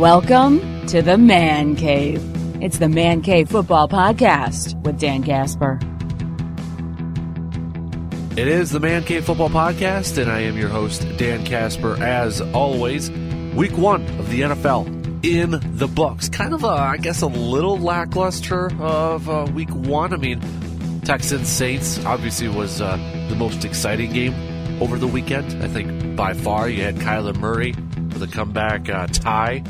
Welcome to the Man Cave. It's the Man Cave Football Podcast with Dan Casper. It is the Man Cave Football Podcast, and I am your host, Dan Casper. As always, week one of the NFL in the books. Kind of, a, I guess, a little lackluster of uh, week one. I mean, Texans Saints obviously was uh, the most exciting game over the weekend. I think by far you had Kyler Murray with a comeback uh, tie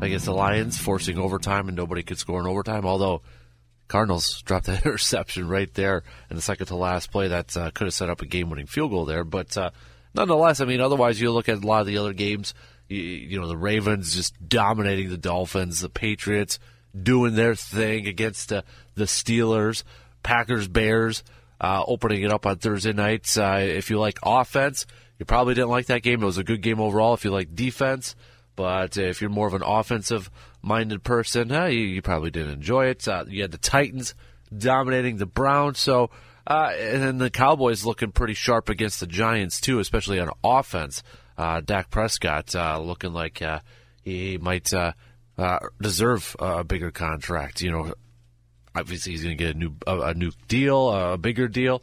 against the Lions, forcing overtime, and nobody could score in overtime. Although Cardinals dropped that interception right there in the second to last play that uh, could have set up a game-winning field goal there. But uh, nonetheless, I mean, otherwise you look at a lot of the other games. You, you know, the Ravens just dominating the Dolphins, the Patriots doing their thing against uh, the Steelers, Packers, Bears. Uh, opening it up on Thursday nights. Uh, if you like offense, you probably didn't like that game. It was a good game overall. If you like defense, but if you're more of an offensive minded person, uh, you, you, probably didn't enjoy it. Uh, you had the Titans dominating the Browns. So, uh, and then the Cowboys looking pretty sharp against the Giants, too, especially on offense. Uh, Dak Prescott uh, looking like uh, he might deserve a bigger contract. You know, obviously he's going to get a new a new deal, a bigger deal.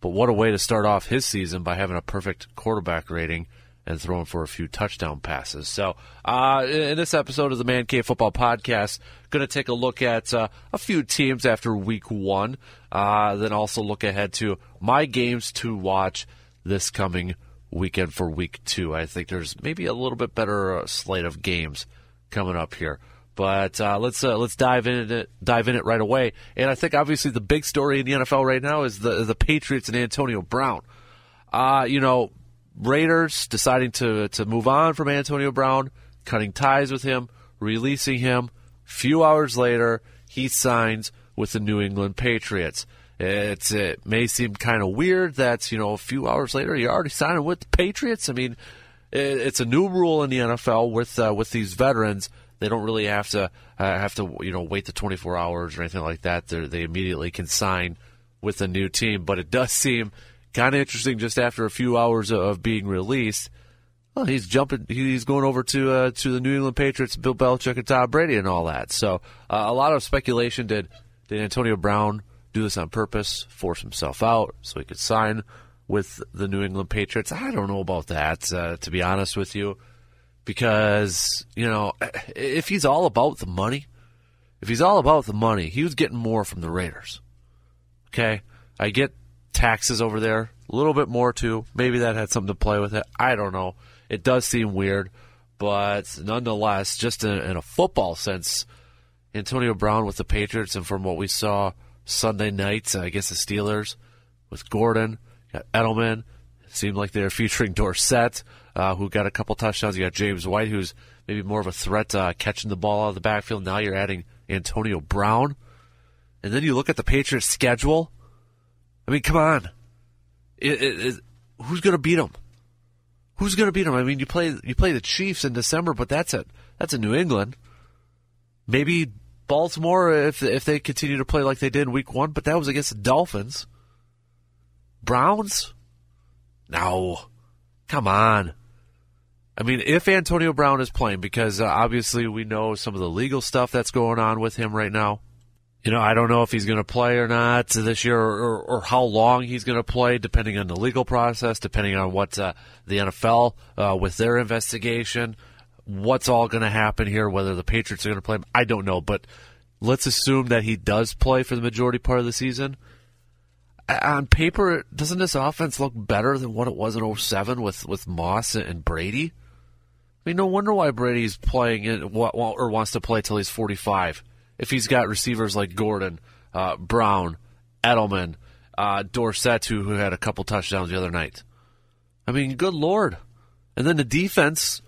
But what a way to start off his season by having a perfect quarterback rating and throwing for a few touchdown passes. So, uh, in this episode of the Man Cave Football Podcast, going to take a look at uh, a few teams after Week One, uh, then also look ahead to my games to watch this coming weekend for Week Two. I think there's maybe a little bit better uh, slate of games coming up here. But uh, let's uh, let's dive in it dive in it right away. And I think obviously the big story in the NFL right now is the the Patriots and Antonio Brown. Uh, you know, Raiders deciding to to move on from Antonio Brown, cutting ties with him, releasing him. Few hours later, he signs with the New England Patriots. It's it may seem kind of weird that you know a few hours later you're already signing with the Patriots. I mean, it, it's a new rule in the NFL with uh, with these veterans they don't really have to uh, have to you know wait the 24 hours or anything like that. They're, they immediately can sign with a new team. But it does seem kind of interesting just after a few hours of being released. Well, he's jumping. He's going over to uh, to the New England Patriots, Bill Belichick and Tom Brady, and all that. So uh, a lot of speculation. Did did Antonio Brown do this on purpose, force himself out so he could sign with the New England Patriots? I don't know about that. Uh, to be honest with you, because you know if he's all about the money, if he's all about the money, he was getting more from the Raiders. Okay, I get taxes over there a little bit more too. Maybe that had something to play with it. I don't know. It does seem weird, but nonetheless, just in, in a football sense, Antonio Brown with the Patriots, and from what we saw Sunday night against the Steelers with Gordon, got Edelman. It seemed like they were featuring Dorsett uh, who got a couple touchdowns. You got James White, who's maybe more of a threat uh, catching the ball out of the backfield. Now you're adding Antonio Brown. And then you look at the Patriots' schedule. I mean, come on. It, it, it, who's going to beat them? Who's going to beat them? I mean, you play you play the Chiefs in December, but that's it. That's in New England. Maybe Baltimore if if they continue to play like they did in Week One, but that was against the Dolphins. Browns? No, come on. I mean, if Antonio Brown is playing, because uh, obviously we know some of the legal stuff that's going on with him right now. You know, I don't know if he's going to play or not this year, or, or, how long he's going to play, depending on the legal process, depending on what uh, the NFL uh, with their investigation, what's all going to happen here, whether the Patriots are going to play him. I don't know, but let's assume that he does play for the majority part of the season on paper, doesn't this offense look better than what it was in 07 with, with Moss and Brady? I mean, no wonder why Brady's playing it or wants to play till he's 45. If he's got receivers like Gordon, uh, Brown, Edelman, uh, Dorsett, who, who had a couple touchdowns the other night. I mean, good lord. And then the defense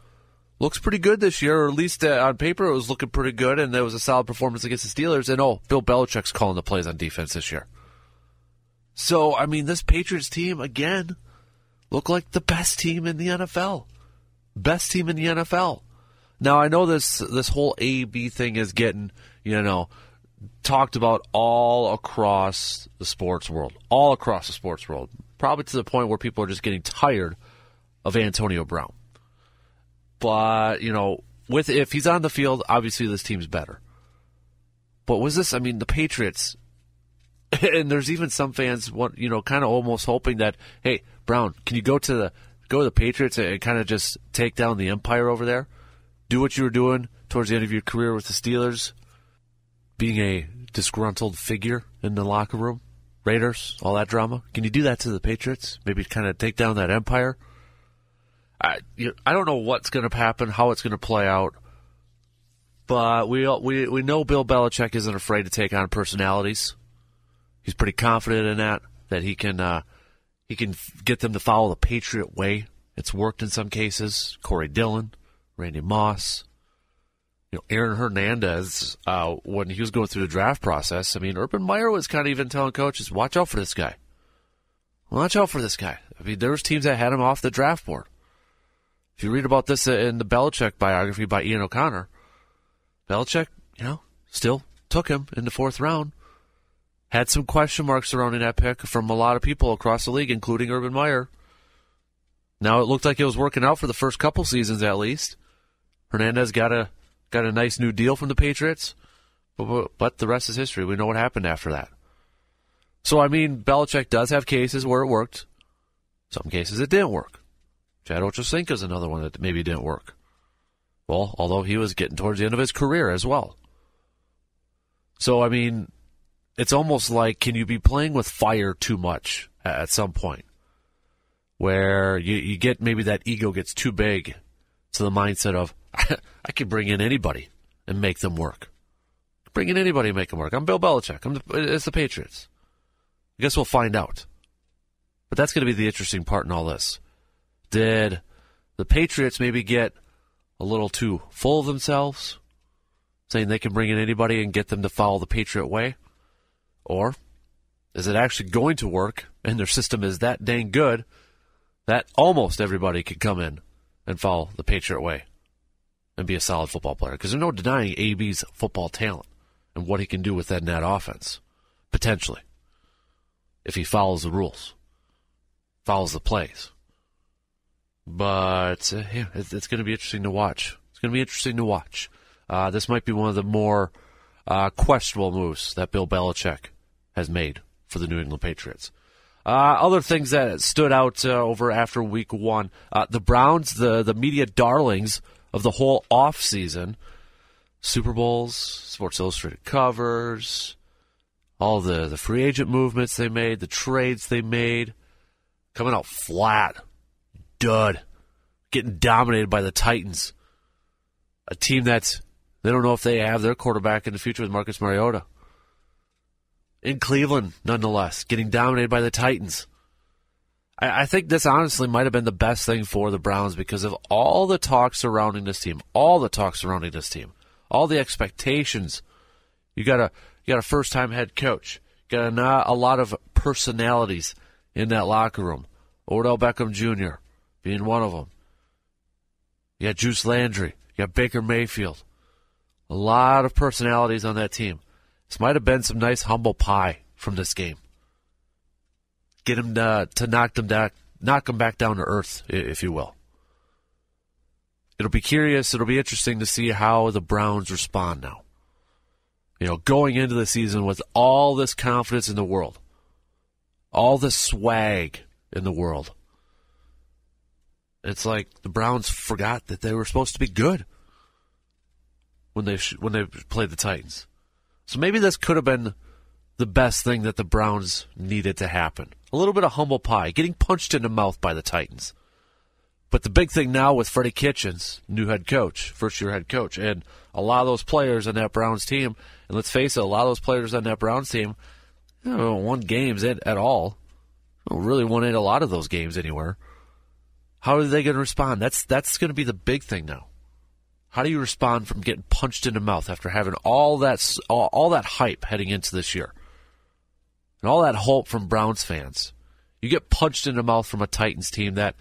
looks pretty good this year, or at least uh, on paper it was looking pretty good, and there was a solid performance against the Steelers. And oh, Bill Belichick's calling the plays on defense this year. So, I mean, this Patriots team, again, look like the best team in the NFL best team in the NFL. Now I know this this whole A B thing is getting you know talked about all across the sports world, all across the sports world, probably to the point where people are just getting tired of Antonio Brown. But you know, with if he's on the field, obviously this team's better. But was this? I mean, the Patriots, and there's even some fans, want you know, kind of almost hoping that, hey, Brown, can you go to the go to the Patriots and kind of just take down the empire over there? Do what you were doing towards the end of your career with the Steelers, being a disgruntled figure in the locker room, Raiders, all that drama. Can you do that to the Patriots? Maybe kind of take down that empire. I you, I don't know what's going to happen, how it's going to play out, but we we we know Bill Belichick isn't afraid to take on personalities. He's pretty confident in that that he can uh, he can get them to follow the Patriot way. It's worked in some cases. Corey Dillon, Randy Moss, you know, Aaron Hernandez. Uh, when he was going through the draft process, I mean, Urban Meyer was kind of even telling coaches, "Watch out for this guy. Watch out for this guy." I mean, there was teams that had him off the draft board. If you read about this in the Belichick biography by Ian O'Connor, Belichick, you know, still took him in the fourth round had some question marks surrounding that pick from a lot of people across the league, including Urban Meyer. Now it looked like it was working out for the first couple seasons at least. Hernandez got a got a nice new deal from the Patriots, but, but the rest is history. We know what happened after that. So I mean, Belichick does have cases where it worked. Some cases it didn't work. Chad Ochocinco is another one that maybe didn't work. Well, although he was getting towards the end of his career as well. So I mean, it's almost like can you be playing with fire too much at some point where you, you get maybe that ego gets too big to the mindset of I can bring in anybody and make them work. Bring in anybody and make them work. I'm Bill Belichick. I'm the, it's the Patriots. I guess we'll find out. But that's going to be the interesting part in all this. Did the Patriots maybe get a little too full of themselves, saying they can bring in anybody and get them to follow the Patriot way? Or is it actually going to work and their system is that dang good that almost everybody could come in and follow the Patriot way and be a solid football player? Because there's no denying AB's football talent and what he can do with that offense, potentially, if he follows the rules, follows the plays. But uh, yeah, it's, it's going to be interesting to watch. It's going to be interesting to watch. Uh, this might be one of the more uh, questionable moves that Bill Belichick has made for the New England Patriots. Uh, other things that stood out uh, over after week one uh, the Browns, the, the media darlings of the whole offseason, Super Bowls, Sports Illustrated covers, all the, the free agent movements they made, the trades they made, coming out flat, dud, getting dominated by the Titans. A team that's, they don't know if they have their quarterback in the future with Marcus Mariota in Cleveland, nonetheless, getting dominated by the Titans. I, I think this honestly might have been the best thing for the Browns because of all the talk surrounding this team, all the talk surrounding this team, all the expectations. You got a you got a first time head coach. You got a, a lot of personalities in that locker room. Odell Beckham Jr. being one of them. You got Juice Landry. You got Baker Mayfield. A lot of personalities on that team. This might have been some nice humble pie from this game. Get him to, to knock them down, knock them back down to earth, if you will. It'll be curious. It'll be interesting to see how the Browns respond now. You know, going into the season with all this confidence in the world, all this swag in the world. It's like the Browns forgot that they were supposed to be good when they when they played the Titans. So maybe this could have been the best thing that the Browns needed to happen. A little bit of humble pie, getting punched in the mouth by the Titans. But the big thing now with Freddie Kitchens, new head coach, first year head coach, and a lot of those players on that Browns team, and let's face it, a lot of those players on that Browns team you know, won games at, at all. Don't really won in a lot of those games anywhere. How are they going to respond? That's that's going to be the big thing now. How do you respond from getting punched in the mouth after having all that all, all that hype heading into this year and all that hope from Browns fans? You get punched in the mouth from a Titans team that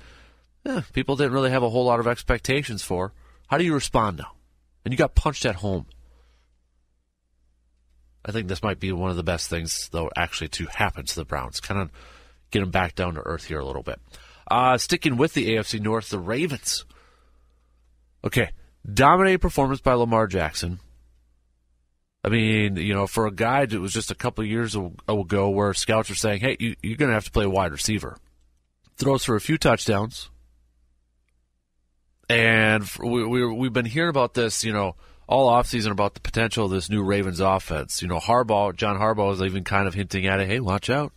eh, people didn't really have a whole lot of expectations for. How do you respond now? And you got punched at home. I think this might be one of the best things, though, actually to happen to the Browns. Kind of get them back down to earth here a little bit. Uh, sticking with the AFC North, the Ravens. Okay, dominating performance by Lamar Jackson. I mean, you know, for a guy that was just a couple years ago where scouts are saying, hey, you, you're going to have to play wide receiver. Throws for a few touchdowns. And we, we, we've been hearing about this, you know, all offseason about the potential of this new Ravens offense. You know, Harbaugh, John Harbaugh is even kind of hinting at it. Hey, watch out.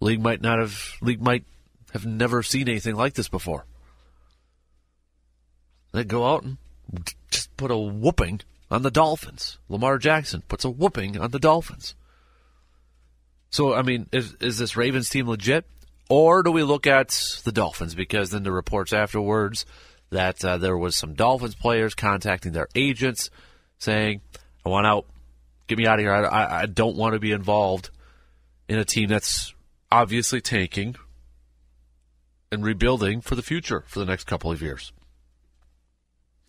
League might not have, league might have never seen anything like this before. They go out and just put a whooping on the Dolphins. Lamar Jackson puts a whooping on the Dolphins. So, I mean, is, is this Ravens team legit? Or do we look at the Dolphins? Because then the reports afterwards that uh, there was some Dolphins players contacting their agents saying, I want out. Get me out of here. I, I don't want to be involved in a team that's obviously tanking and rebuilding for the future for the next couple of years.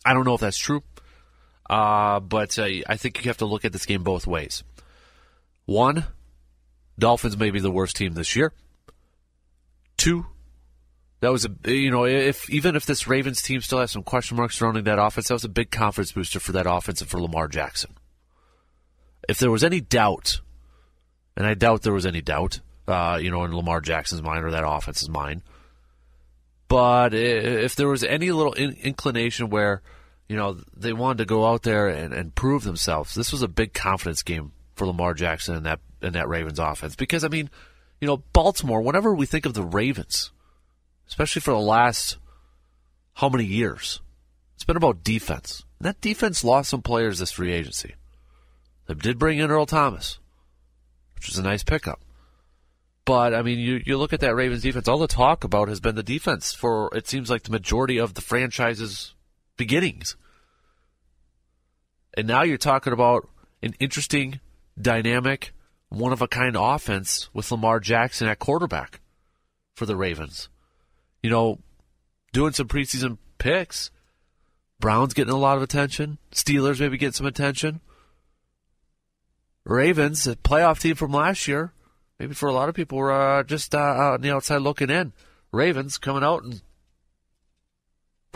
I don't know if that's true. Uh, but uh, I think you have to look at this game both ways. One, Dolphins may be the worst team this year. Two, that was a you know if even if this Ravens team still has some question marks surrounding that offense, that was a big confidence booster for that offense and for Lamar Jackson. If there was any doubt, and I doubt there was any doubt, uh, you know, in Lamar Jackson's mind or that offense's mind, but if there was any little in- inclination where you know, they wanted to go out there and, and prove themselves. This was a big confidence game for Lamar Jackson and that and that Ravens offense. Because I mean, you know, Baltimore, whenever we think of the Ravens, especially for the last how many years, it's been about defense. And that defense lost some players this free agency. They did bring in Earl Thomas, which was a nice pickup. But I mean, you you look at that Ravens defense. All the talk about has been the defense for it seems like the majority of the franchise's beginnings. And now you're talking about an interesting, dynamic, one of a kind offense with Lamar Jackson at quarterback for the Ravens. You know, doing some preseason picks. Browns getting a lot of attention. Steelers maybe getting some attention. Ravens, a playoff team from last year, maybe for a lot of people were uh, just uh, on the outside looking in. Ravens coming out and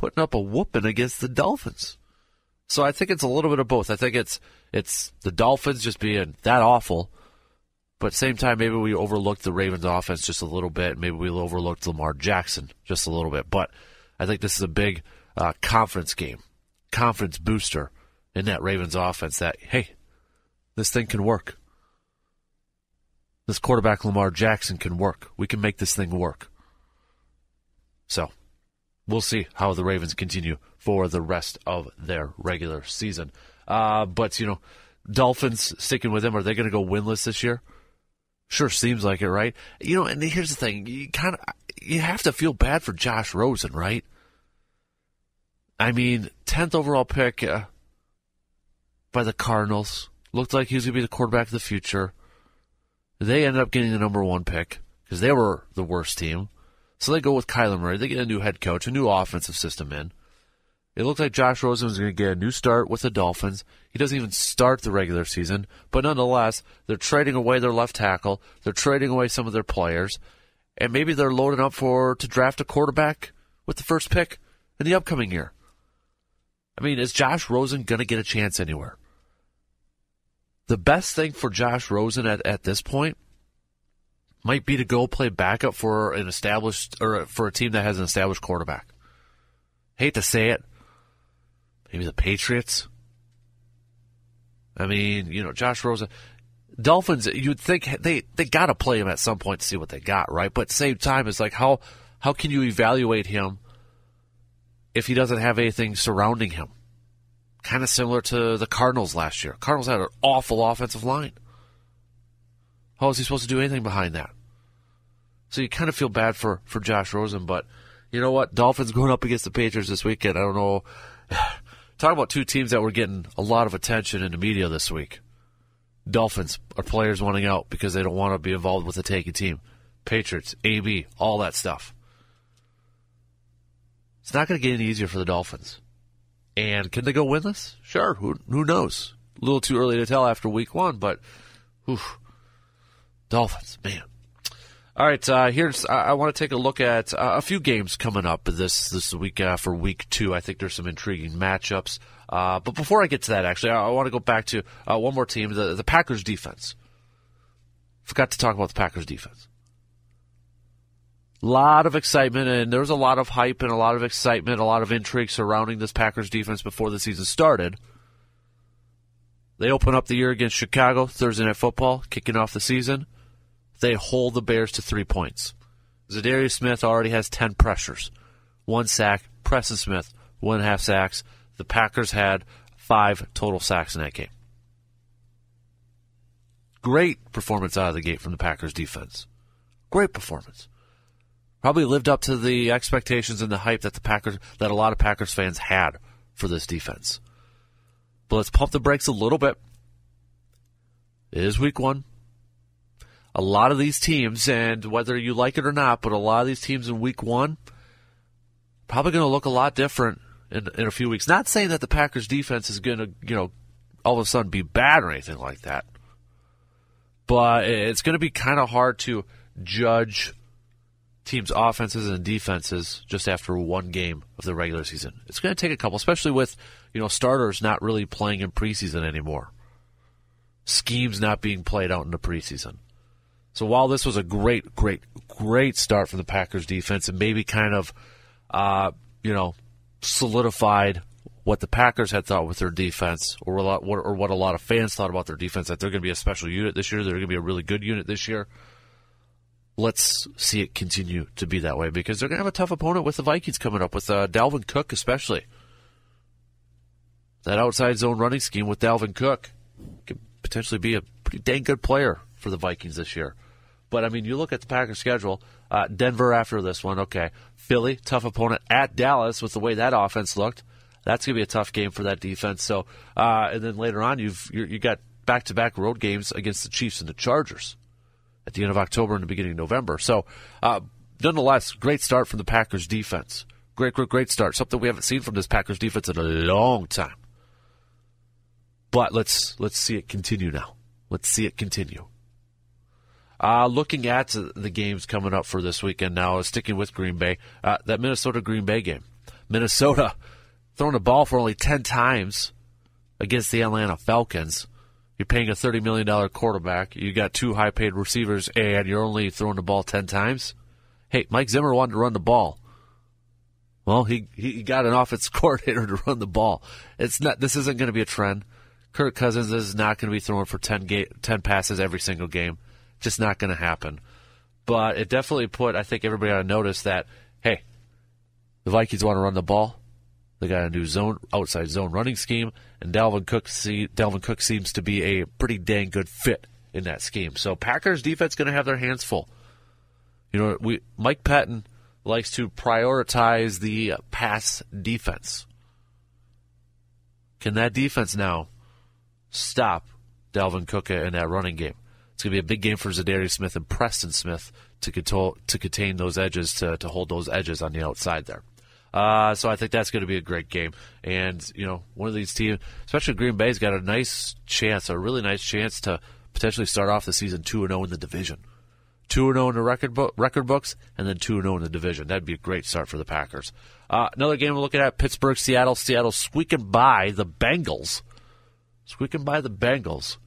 putting up a whooping against the Dolphins. So I think it's a little bit of both. I think it's it's the Dolphins just being that awful, but same time maybe we overlooked the Ravens offense just a little bit. Maybe we overlooked Lamar Jackson just a little bit. But I think this is a big uh, confidence game, confidence booster in that Ravens offense. That hey, this thing can work. This quarterback Lamar Jackson can work. We can make this thing work. So we'll see how the Ravens continue for the rest of their regular season. Uh, but, you know, Dolphins sticking with them, are they going to go winless this year? Sure seems like it, right? You know, and here's the thing. You kind of, you have to feel bad for Josh Rosen, right? I mean, 10th overall pick uh, by the Cardinals. Looked like he was going to be the quarterback of the future. They ended up getting the number one pick because they were the worst team. So they go with Kyler Murray. They get a new head coach, a new offensive system in. It looks like Josh Rosen is going to get a new start with the Dolphins. He doesn't even start the regular season, but nonetheless, they're trading away their left tackle. They're trading away some of their players, and maybe they're loading up for to draft a quarterback with the first pick in the upcoming year. I mean, is Josh Rosen going to get a chance anywhere? The best thing for Josh Rosen at, at this point might be to go play backup for an established or for a team that has an established quarterback. Hate to say it, maybe the Patriots. I mean, you know, Josh Rosen, Dolphins. You'd think they they got to play him at some point to see what they got, right? But same time, it's like how how can you evaluate him if he doesn't have anything surrounding him? Kind of similar to the Cardinals last year. Cardinals had an awful offensive line. How is he supposed to do anything behind that? So you kind of feel bad for, for Josh Rosen, but you know what? Dolphins going up against the Patriots this weekend. I don't know. Talk about two teams that were getting a lot of attention in the media this week. Dolphins are players wanting out because they don't want to be involved with the taking team. Patriots, AB, all that stuff. It's not going to get any easier for the Dolphins. And can they go winless? Sure. Who who knows? A little too early to tell after week one, but oof, Dolphins, man. All right, uh, here's I, I want to take a look at uh, a few games coming up this this week uh, for week two. I think there's some intriguing matchups. Uh, but before I get to that, actually, I, I want to go back to uh, one more team, the, the Packers defense. Forgot to talk about the Packers defense. A lot of excitement, and there was a lot of hype and a lot of excitement, a lot of intrigue surrounding this Packers defense before the season started. They open up the year against Chicago, Thursday Night Football, kicking off the season. They hold the Bears to three points. Za'Darius Smith already has 10 pressures, one sack. Preston Smith, one and a half sacks. The Packers had five total sacks in that game. Great performance out of the gate from the Packers defense. Great performance. Probably lived up to the expectations and the hype that the Packers that a lot of Packers fans had for this defense. But let's pump the brakes a little bit. It is week one. A lot of these teams, and whether you like it or not, but a lot of these teams in week one probably going to look a lot different in, in a few weeks. Not saying that the Packers defense is going to, you know, all of a sudden be bad or anything like that. But it's going to be kind of hard to judge teams' offenses and defenses just after one game of the regular season. It's going to take a couple, especially with, you know, starters not really playing in preseason anymore. Schemes not being played out in the preseason. So while this was a great, great, great start for the Packers defense and maybe kind of, uh, you know, solidified what the Packers had thought with their defense, or a lot, or what a lot of fans thought about their defense, that they're going to be a special unit this year. They're going to be a really good unit this year. Let's see it continue to be that way because they're going to have a tough opponent with the Vikings coming up with uh, Dalvin Cook, especially that outside zone running scheme with Dalvin Cook could potentially be a pretty dang good player for the Vikings this year. But I mean, you look at the Packers schedule. Uh, Denver after this one, okay. Philly, tough opponent at Dallas with the way that offense looked. That's going to be a tough game for that defense. So, uh, and then later on, you've you got back to back road games against the Chiefs and the Chargers at the end of October and the beginning of November. So, uh, nonetheless, great start from the Packers defense. Great, great, great start. Something we haven't seen from this Packers defense in a long time. But let's let's see it continue now. Let's see it continue. Uh, looking at the games coming up for this weekend now, sticking with Green Bay, uh, that Minnesota Green Bay game. Minnesota throwing the ball for only 10 times against the Atlanta Falcons. You're paying a $30 million quarterback. You got two high paid receivers, and you're only throwing the ball 10 times. Hey, Mike Zimmer wanted to run the ball. Well, he, he got an offense coordinator to run the ball. It's not, this isn't going to be a trend. Kirk Cousins is not going to be throwing for 10, ga- 10 passes every single game. Just not going to happen. But it definitely put, I think, everybody on notice that, hey, the Vikings want to run the ball. They got a new zone, outside zone running scheme, and Dalvin Cook, see, Dalvin Cook seems to be a pretty dang good fit in that scheme. So Packers defense going to have their hands full. You know, we Mike Pettine likes to prioritize the pass defense. Can that defense now stop Dalvin Cook in that running game? It's going to be a big game for Za'Darius Smith and Preston Smith to control to contain those edges to to hold those edges on the outside there. Uh, so I think that's going to be a great game. And you know, one of these teams, especially Green Bay's got a nice chance, a really nice chance to potentially start off the season two and zero in the division. Two and zero in the record book, record books, and then two and zero in the division. That'd be a great start for the Packers. Uh, another game we're looking at: Pittsburgh, Seattle. Seattle squeaking by the Bengals, squeaking by the Bengals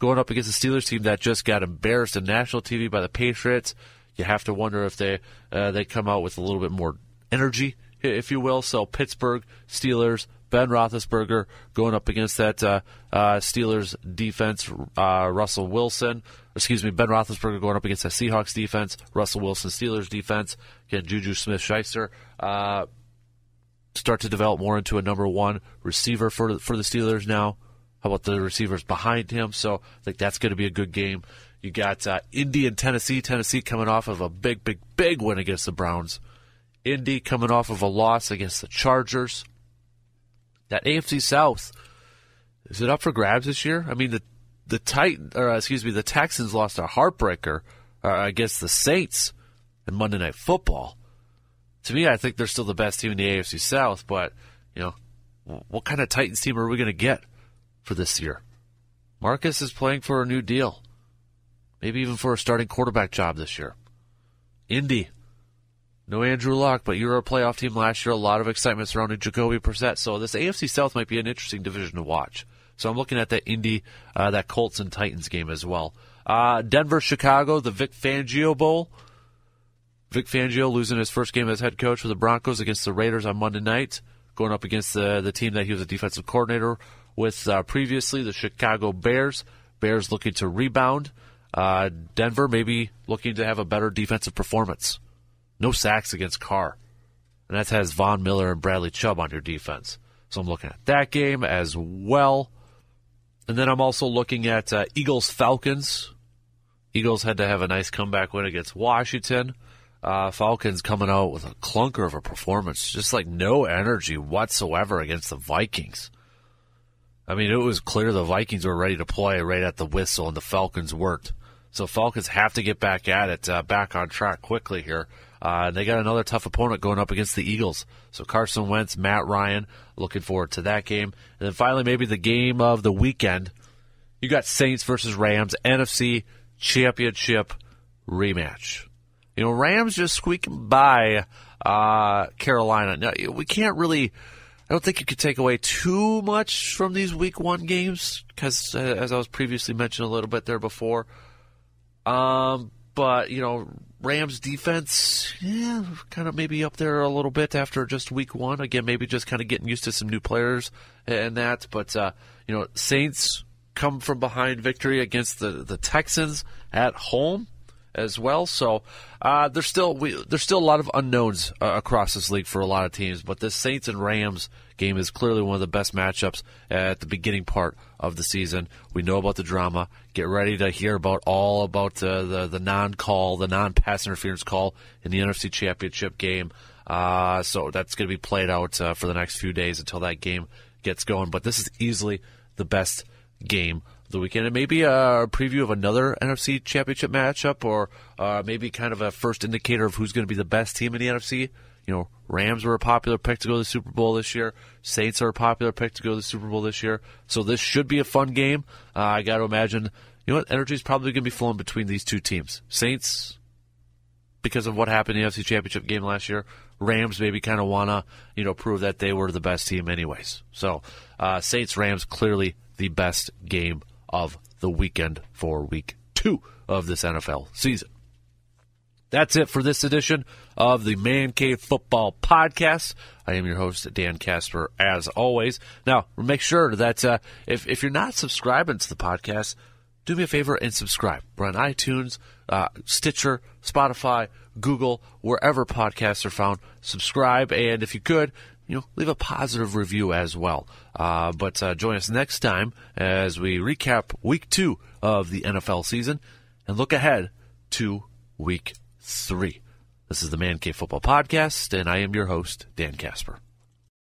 going up against the Steelers team that just got embarrassed on national TV by the Patriots. You have to wonder if they uh, they come out with a little bit more energy, if you will. So Pittsburgh Steelers, Ben Roethlisberger going up against that uh, uh, Steelers defense. Uh, Russell Wilson, excuse me, Ben Roethlisberger going up against that Seahawks defense. Russell Wilson Steelers defense. Again, Juju Smith-Schuster uh, start to develop more into a number one receiver for for the Steelers now. How about the receivers behind him? So I think that's going to be a good game. You got uh, Indy and Tennessee. Tennessee coming off of a big, big, big win against the Browns. Indy coming off of a loss against the Chargers. That AFC South is it up for grabs this year? I mean the the Titan or uh, excuse me the Texans lost a heartbreaker uh, against the Saints in Monday Night Football. To me, I think they're still the best team in the AFC South, but you know what kind of Titans team are we going to get? For this year. Marcus is playing for a new deal, maybe even for a starting quarterback job this year. Indy. No Andrew Luck, but you were a playoff team last year. A lot of excitement surrounding Jacoby Brissett. So this AFC South might be an interesting division to watch. So I'm looking at that Indy, uh, that Colts and Titans game as well. Uh, Denver, Chicago, the Vic Fangio Bowl. Vic Fangio losing his first game as head coach for the Broncos against the Raiders on Monday night, going up against the the team that he was a defensive coordinator with uh, previously, the Chicago Bears. Bears looking to rebound. Uh, Denver maybe looking to have a better defensive performance. No sacks against Carr. And that has Von Miller and Bradley Chubb on your defense. So I'm looking at that game as well. And then I'm also looking at uh, Eagles Falcons. Eagles had to have a nice comeback win against Washington. Uh, Falcons coming out with a clunker of a performance, just like no energy whatsoever against the Vikings. I mean, it was clear the Vikings were ready to play right at the whistle, and the Falcons worked. So Falcons have to get back at it, uh, back on track quickly here. Uh, they got another tough opponent going up against the Eagles. So Carson Wentz, Matt Ryan, looking forward to that game. And then finally, maybe the game of the weekend. You got Saints versus Rams, NFC Championship rematch. You know, Rams just squeaking by uh, Carolina. Now, we can't really. I don't think you could take away too much from these Week One games because, uh, as I was previously mentioned a little bit there before, um, but you know, Rams defense, yeah, kind of maybe up there a little bit after just week one. Again, maybe just kind of getting used to some new players and that. But uh, you know, Saints come from behind victory against the the Texans at home as well. So uh, there's still we, there's still a lot of unknowns uh, across this league for a lot of teams. But this Saints and Rams game is clearly one of the best matchups at the beginning part of the season. We know about the drama. Get ready to hear about all about uh, the the non call, the non pass interference call in the NFC Championship game. Uh, so that's going to be played out uh, for the next few days until that game gets going. But this is easily the best game the weekend, and maybe a preview of another NFC Championship matchup, or uh, maybe kind of a first indicator of who's going to be the best team in the NFC. You know, Rams were a popular pick to go to the Super Bowl this year. Saints are a popular pick to go to the Super Bowl this year. So this should be a fun game. Uh, I got to imagine, you know what, energy is probably going to be flowing between these two teams. Saints, because of what happened in the NFC Championship game last year. Rams maybe kind of want to, you know, prove that they were the best team anyways. So, uh, Saints, Rams, clearly the best game of the weekend for week two of this NFL season. That's it for this edition of the Man Cave Football Podcast. I am your host, Dan Casper, as always. Now, make sure that uh, if, if you're not subscribing to the podcast, do me a favor and subscribe. We're on iTunes, uh, Stitcher, Spotify, Google, wherever podcasts are found. Subscribe, and if you could, you know, leave a positive review as well. Uh, but uh, join us next time as we recap week two of the NFL season and look ahead to week three. This is the Man Cave Football Podcast, and I am your host, Dan Casper.